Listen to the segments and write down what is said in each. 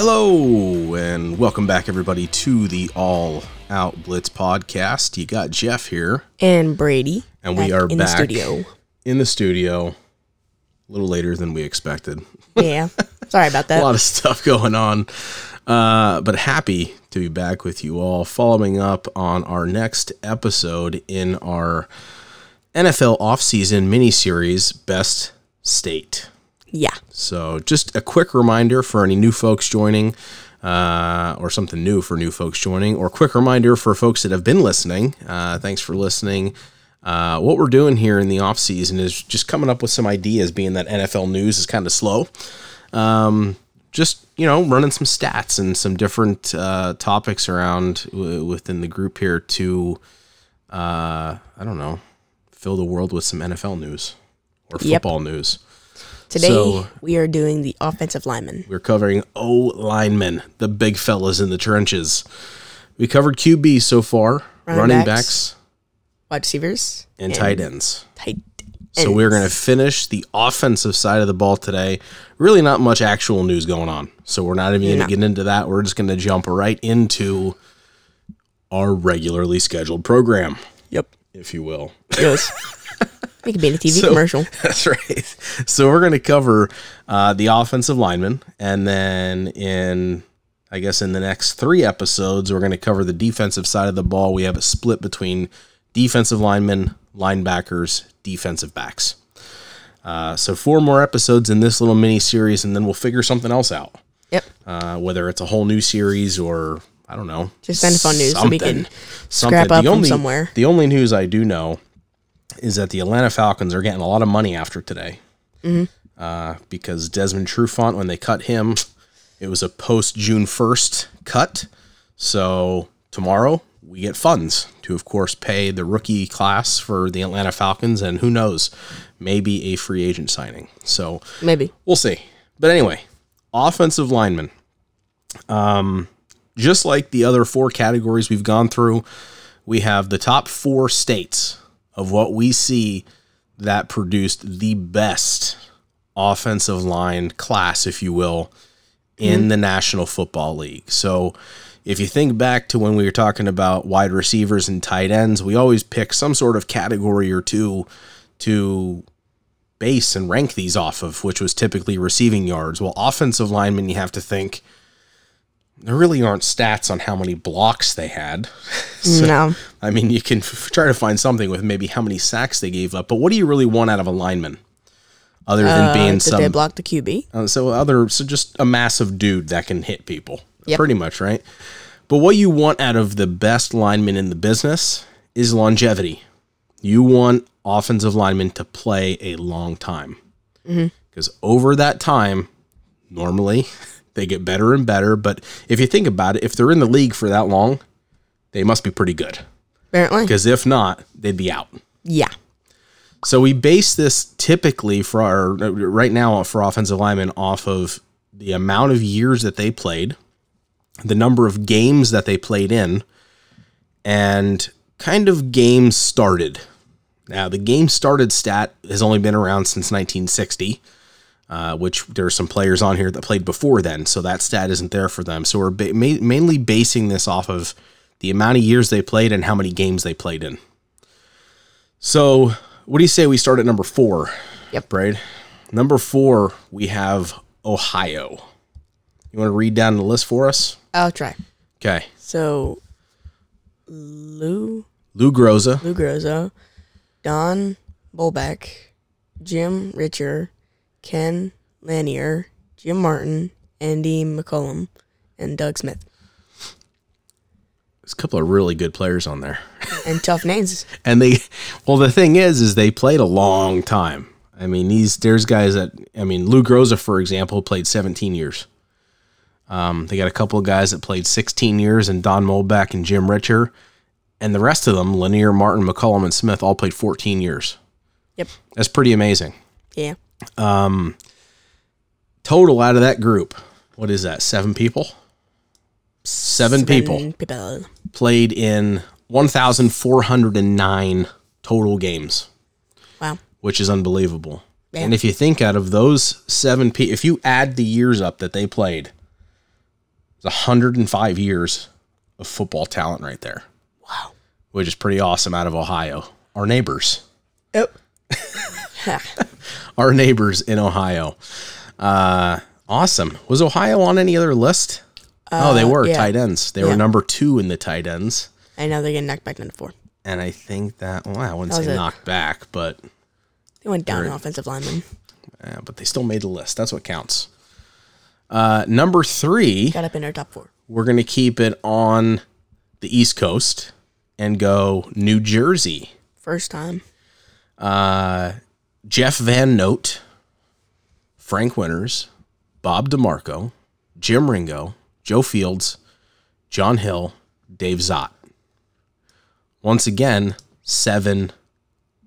Hello, and welcome back, everybody, to the All Out Blitz podcast. You got Jeff here, and Brady. and we are in back the studio. in the studio a little later than we expected. Yeah, sorry about that. a lot of stuff going on, uh, but happy to be back with you all, following up on our next episode in our NFL offseason mini series, Best State. Yeah, So, just a quick reminder for any new folks joining, uh, or something new for new folks joining, or quick reminder for folks that have been listening. Uh, thanks for listening. Uh, what we're doing here in the off season is just coming up with some ideas, being that NFL news is kind of slow. Um, just you know, running some stats and some different uh, topics around w- within the group here to, uh, I don't know, fill the world with some NFL news or Yep. football news. Today So- we are doing the offensive lineman. We're covering O linemen, the big fellas in the trenches. We covered QB so far, running, Running backs, backs. Wide receivers and tight ends. tight. So we're going to finish the offensive side of the ball today. Really, not much actual news going on. So we're not even going No. to get into that. We're just going to jump right into our regularly scheduled program, Yep. if you will. Yes. we could be in a TV So- commercial. That's right. So we're going to cover uh, the offensive lineman, and then in I guess in the next three episodes, we're going to cover the defensive side of the ball. We have a split between defensive linemen, linebackers, defensive backs. Uh, so four more episodes in this little mini series, and then we'll figure something else out. Yep. Uh, whether it's a whole new series or I don't know, Just NFL news so we can something. scrap up the from only, somewhere. The only news I do know is that the Atlanta Falcons are getting a lot of money after today. Mm-hmm. Uh, because Desmond Trufant, when they cut him, it was a post June 1st cut. So tomorrow we get funds to, of course, pay the rookie class for the Atlanta Falcons. And who knows, maybe a free agent signing. So Maybe. we'll see. But anyway, offensive lineman. Um, just like the other four categories we've gone through, we have the top four states of what we see that produced the best offensive line class, if you will, in mm-hmm. the National Football League. So if you think back to when we were talking about wide receivers and tight ends, we always pick some sort of category or two to base and rank these off of, which was typically receiving yards. Well, offensive linemen, you have to think there really aren't stats on how many blocks they had. no. I mean, you can f- try to find something with maybe how many sacks they gave up, but what do you really want out of a lineman? Other than Uh, being did some they block the QB? uh, so other so just a massive dude that can hit people. Yep. Pretty much, right? But what you want out of the best lineman in the business is longevity. You want offensive linemen to play a long time. Because over that time, normally they get better and better. But if you think about it, if they're in the league for that long, they must be pretty good. Apparently. Because if not, they'd be out. Yeah. So we base this typically for our right now for offensive linemen off of the amount of years that they played, the number of games that they played in, and kind of games started. Now the game started stat has only been around since 1960. Uh, which are some players on here that played before then, so that stat isn't there for them. So we're ba- ma- mainly basing this off of the amount of years they played and how many games they played in. So, what do you say we start at number four? Yep. Right. Number four, we have Ohio. You want to read down the list for us? I'll try. Okay. So, Lou, Lou Groza, Lou Groza, Don Bolbeck, Jim Ritcher, Ken Lanier, Jim Martin, Andy McCollum, and Doug Smith. there's a couple of really good players on there. And tough names. and they well the thing is is they played a long time i mean these there's guys that i mean lou groza for example played 17 years um, they got a couple of guys that played 16 years and don molbeck and jim ritcher and the rest of them lanier martin mccollum and smith all played 14 years Yep. that's pretty amazing Yeah. Um, total out of that group what is that seven people seven people Seven people. played in 1409 total games Wow. which is unbelievable. Yeah. And if you think out of those seven, pe- if you add the years up that they played, It's 105 years of football talent right there, Wow. which is pretty awesome out of Ohio. Our neighbors, Oh. our neighbors in Ohio. Uh, awesome. Was Ohio on any other list? oh, they were yeah. tight ends. They were number two in the tight ends. and now they're getting knocked back down to four. And I think that, well, I wouldn't say it. knocked back, but They went down an offensive lineman. yeah, but they still made the list. That's what counts. Uh, number three, Got up in our top four. we're going to keep it on the East Coast and go New Jersey. First time. Uh, Jeff Van Note, Frank Winters, Bob DeMarco, Jim Ringo, Joe Fields, John Hill, Dave Szott. Once again, seven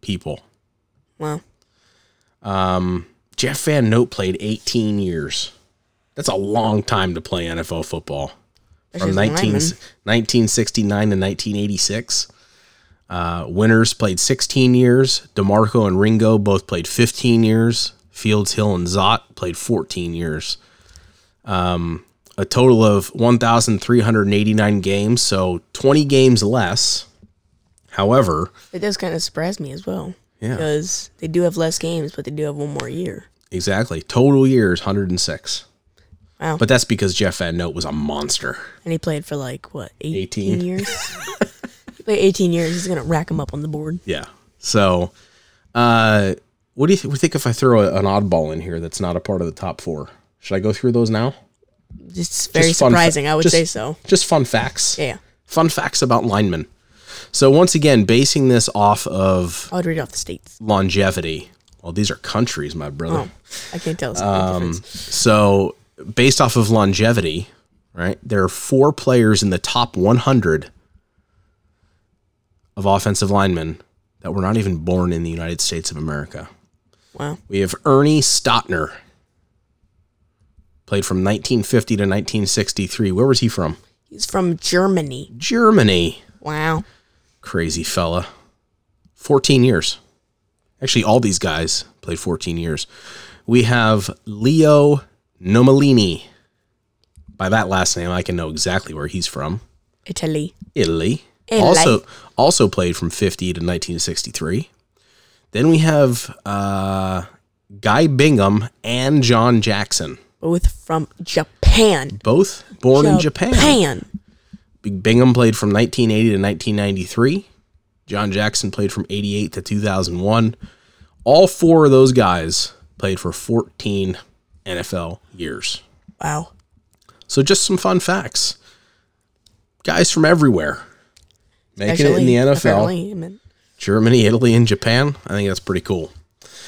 people. Wow. Um, Jeff Van Note played 18 years. That's a long time to play NFL football. From 19, 1969 to 1986. Uh, Winters played 16 years. DeMarco and Ringo both played 15 years. Fields, Hill, and Szott played 14 years. Um, a total of 1,389 games, so 20 games less. However, It does kind of surprise me as well. Yeah. Because they do have less games, but they do have one more year. exactly, total years 106. Wow. But that's because Jeff Van Note was a monster. and he played for like, what, 18, 18. years? played 18 years. He's going to rack them up on the board. Yeah. So, uh, what do you th- think if I throw a, an oddball in here that's not a part of the top four? Should I go through those now? Just very Just fun fa- surprising, I would just- say so. Just fun facts. Yeah. Fun facts about linemen. So once again, basing this off of I would read off the states. longevity. Well, these are countries, my brother. Oh, I can't tell. Um. So based off of longevity, right? There are four players in the top 100 of offensive linemen that were not even born in the United States of America. Wow. We have Ernie Stautner. Played from 1950 to 1963. Where was he from? He's from Germany. Germany. Wow. Crazy fella. 14 years. Actually, all these guys played 14 years. We have Leo Nomellini. By that last name, I can know exactly where he's from. Italy. Italy. Also, also played from 50 to 1963. Then we have uh, Guy Bingham and John Jackson, Both from Japan. both born in Japan. Japan. Bingham played from 1980 to 1993. John Jackson played from 88 to 2001. All four of those guys played for 14 NFL years. Wow. So just some fun facts. Guys from everywhere making it in the NFL. apparently, I mean, Germany, Italy, and Japan. I think that's pretty cool.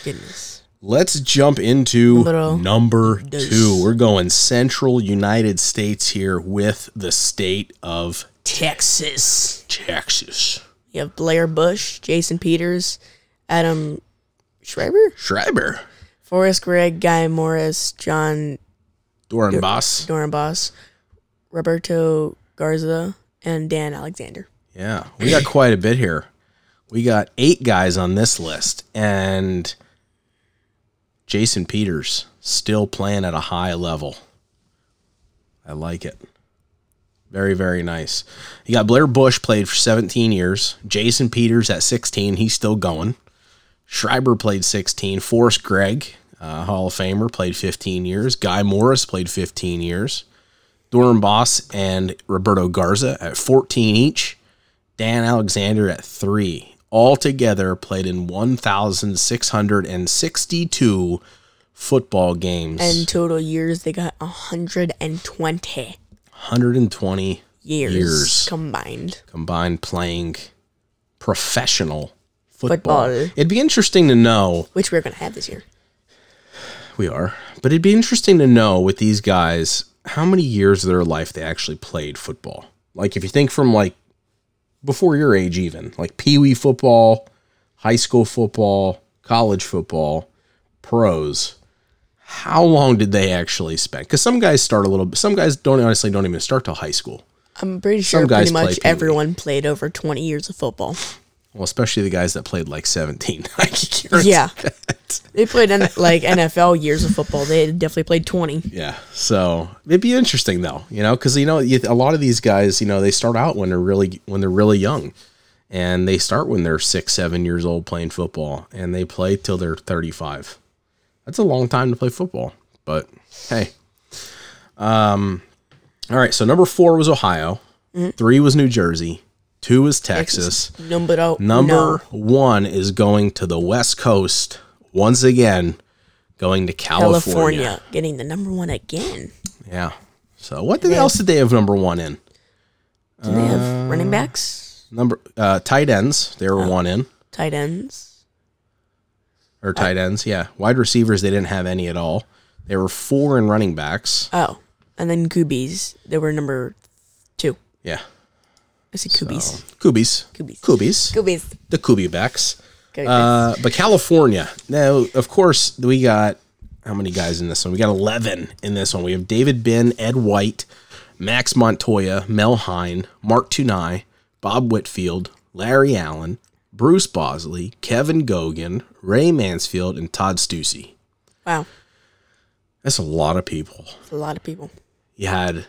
goodness. Let's jump into number two. We're going central United States here with the state of Texas. Texas. You have Blair Bush, Jason Peters, Adam Schreiber, Schreiber. Forrest Gregg, Guy Morris, John Doran Boss. Dorenbos, Roberto Garza, and Dan Alexander. Yeah, we got quite a bit here. We got eight guys on this list, and Jason Peters still playing at a high level. I like it. Very, very nice. You got Blair Bush played for 17 years. Jason Peters at 16, he's still going. Schreiber played 16. Forrest Gregg, uh, Hall of Famer, played 15 years. Guy Morris played 15 years. Dorenbos and Roberto Garza at 14 each. Dan Alexander at three. All together played in 1,662 football games. And total years, they got 120 120 years, Years. combined. combined playing professional football. Football. It'd be interesting to know. Which we're going to have this year. We are. But it'd be interesting to know with these guys how many years of their life they actually played football. Like if you think from like before your age even, like pee-wee football, high school football, college football, pros. How long did they actually spend? Cuz some guys start a little bit. some guys don't honestly don't even start till high school. I'm pretty sure pretty much Pee Wee. everyone played over 20 years of football. Well, especially the guys that played like 17. I can guarantee Yeah. that. They played N- like NFL years of football. They definitely played 20. Yeah. So it'd be interesting though, you know, because you know you, a lot of these guys, you know, they start out when they're really when they're really young, and they start when they're six, seven years old playing football, and they play till they're thirty five. That's a long time to play football, but hey. Um, all right. So number four was Ohio, three was New Jersey, two is Texas. Number Number one is going to the West Coast once again, going to California. California getting the number one again. Yeah. So what the else did they have number one in? Do they have running backs, Number uh, tight ends. They were one in tight ends? or tight ends. Yeah. Wide receivers. They didn't have any at all. They were four in running backs. Oh, and then Kubies. They were number two. Yeah. I see Kubies. Kubies. Kubies. Kubies. Kubies. The Kubi backs. Uh, but California. Now, of course, we got how many guys in this one? We got 11 in this one. We have David Binn, Ed White, Max Montoya, Mel Hein, Mark Tuinei, Bob Whitfield, Larry Allen, Bruce Bosley, Kevin Gogan, Ray Mansfield, and Todd Steussie. wow, That's a lot of people. that's a lot of people. You had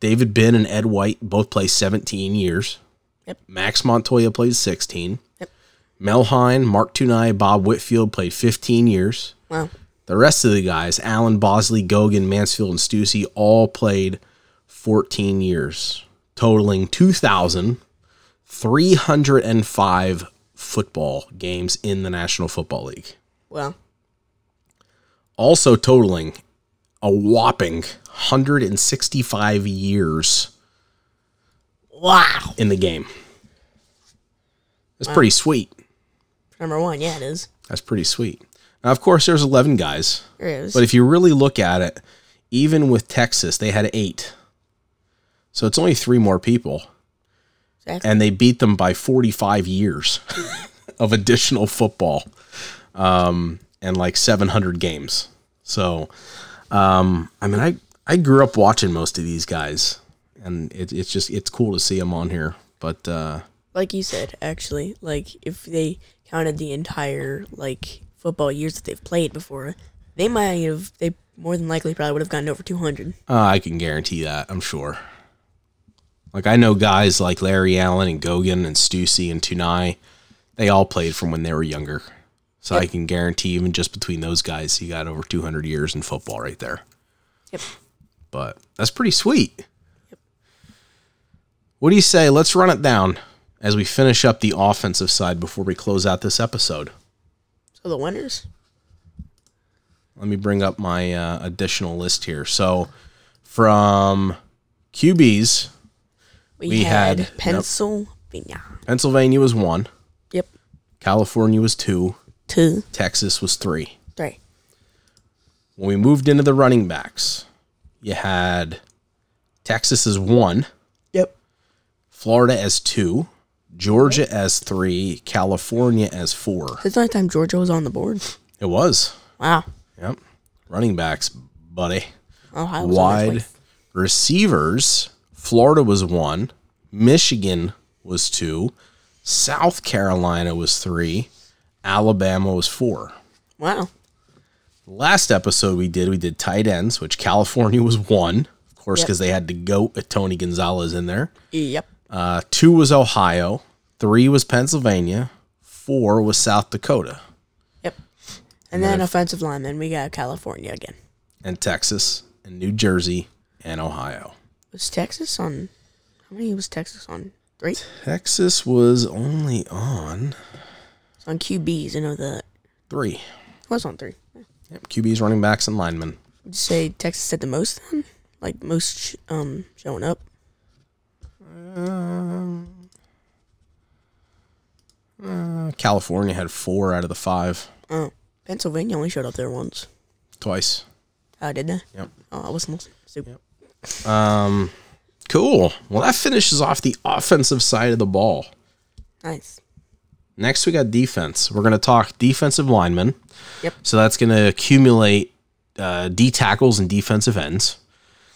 David Binn and Ed White both play 17 years. Yep. Max Montoya played 16. Yep. Mel Hein, Mark Tuinei, Bob Whitfield played 15 years. Wow. The rest of the guys, Allen, Bosley, Gogan, Mansfield, and Steussie, all played 14 years, totaling 2,305 football games in the National Football League. Wow. Also totaling a whopping 165 years Wow. in the game. That's pretty sweet. Number one, yeah, it is. That's pretty sweet. Now, of course, there's 11 guys. There is. But if you really look at it, even with Texas, they had eight. So it's only three more people. Exactly. And they beat them by 45 years of additional football um, and like 700 games. So, um, I mean, I, I grew up watching most of these guys, and it, it's just, it's cool to see them on here. But, uh, like you said, actually, like if they counted the entire like football years that they've played before, they might have. They more than likely probably would have gotten over two hundred. Uh, I can guarantee that. I'm sure. Like I know guys like Larry Allen and Gogan and Steussie and Tuinei, they all played from when they were younger. So I can guarantee even just between those guys, you got over 200 years in football right there. Yep. But that's pretty sweet. Yep. What do you say? Let's run it down as we finish up the offensive side before we close out this episode. So the winners. Let me bring up my uh, additional list here. So from QBs, We, We had, had- Pennsylvania. Pennsylvania was one. Yep. California was two. Two, Texas was three. three. When we moved into the running backs, you had Texas as one, Yep. Florida as two, Georgia as three, California as four. It's the only time Georgia was on the board. It was. Wow. Yep. Running backs, buddy. Ohio was Wide receivers, Florida was one, Michigan was two, South Carolina was three, Alabama was four. Wow. Last episode we did, we did tight ends, which California was one, of course, Yep. because they had to go at Tony Gonzalez in there. Yep. Uh, two was Ohio, three was Pennsylvania, four was South Dakota, Yep. And then offensive lineman, we got California again. and Texas, and New Jersey, and Ohio. Was Texas on? How many was Texas on? Three. Texas was only on on QBs. I know that. three. Was on three. Yep, QBs, running backs, and linemen. Would you say Texas had the most then? Like most sh- um showing up? Uh, California had four out of the five, Oh, Pennsylvania only showed up there once. twice. Oh, did they? Yep. Oh, I wasn't listening. Super. Um, cool. Well, that finishes off the offensive side of the ball. Nice. Next, we got defense. We're going to talk defensive linemen. Yep. So that's going to accumulate uh, D tackles and defensive ends.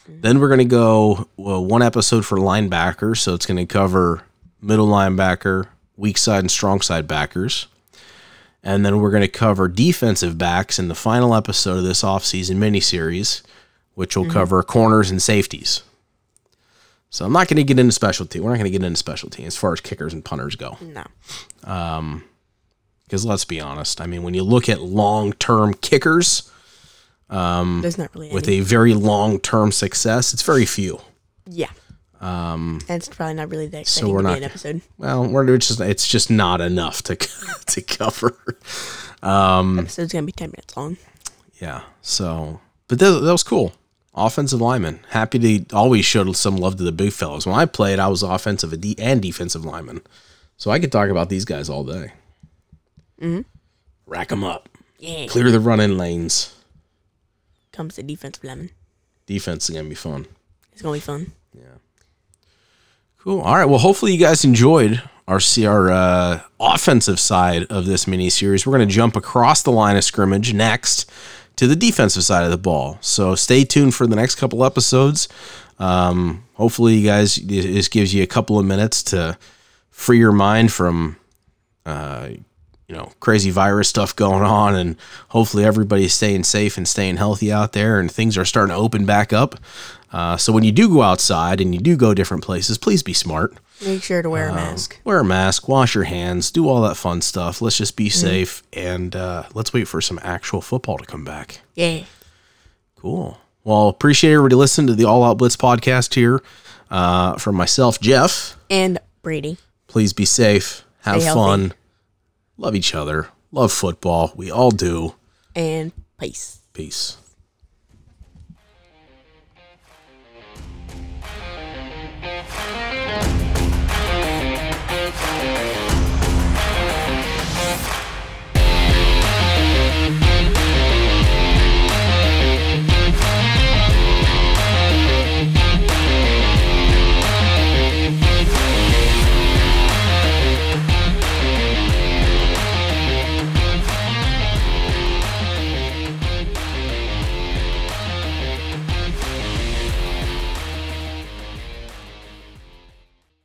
Then we're going to go well, one episode for linebackers. So it's going to cover middle linebacker, weak side and strong side backers. And then we're going to cover defensive backs in the final episode of this offseason miniseries, which will cover corners and safeties. So I'm not going to get into specialty. We're not going to get into specialty as far as kickers and punters go. No. Because let's be honest, I mean, when you look at long term kickers There's not really with any. a very long term success, it's very few. yeah. Um. And it's probably not really that so exciting we're not- an episode. Well, we're it's just it's just not enough to to cover. Um, episode's gonna be ten minutes long. Yeah. So, but that, that was cool. Offensive lineman. Happy to always showed some love to the big fellows. When I played, I was offensive and defensive lineman, so I could talk about these guys all day. Mm-hmm. Rack them up, Yeah. clear the running lanes. Comes to defensive lineman. Defense is gonna be fun. It's gonna be fun. Yeah. Cool. All right. Well, hopefully you guys enjoyed our our uh, offensive side of this mini series. We're going to jump across the line of scrimmage next to the defensive side of the ball. So stay tuned for the next couple episodes. Um, hopefully, you guys this gives you a couple of minutes to free your mind from uh, you know crazy virus stuff going on, and hopefully everybody's staying safe and staying healthy out there, and things are starting to open back up. Uh, so when you do go outside and you do go different places, please be smart. Make sure to wear Um, a mask. Wear a mask, wash your hands, do all that fun stuff. Let's just be safe and uh, let's wait for some actual football to come back. Yeah. Cool. Well, appreciate everybody listening to the All Out Blitz podcast here. Uh, from myself, Jeff, And Brady. please be safe, have Stay healthy. Love each other, love football. We all do. And peace. Peace.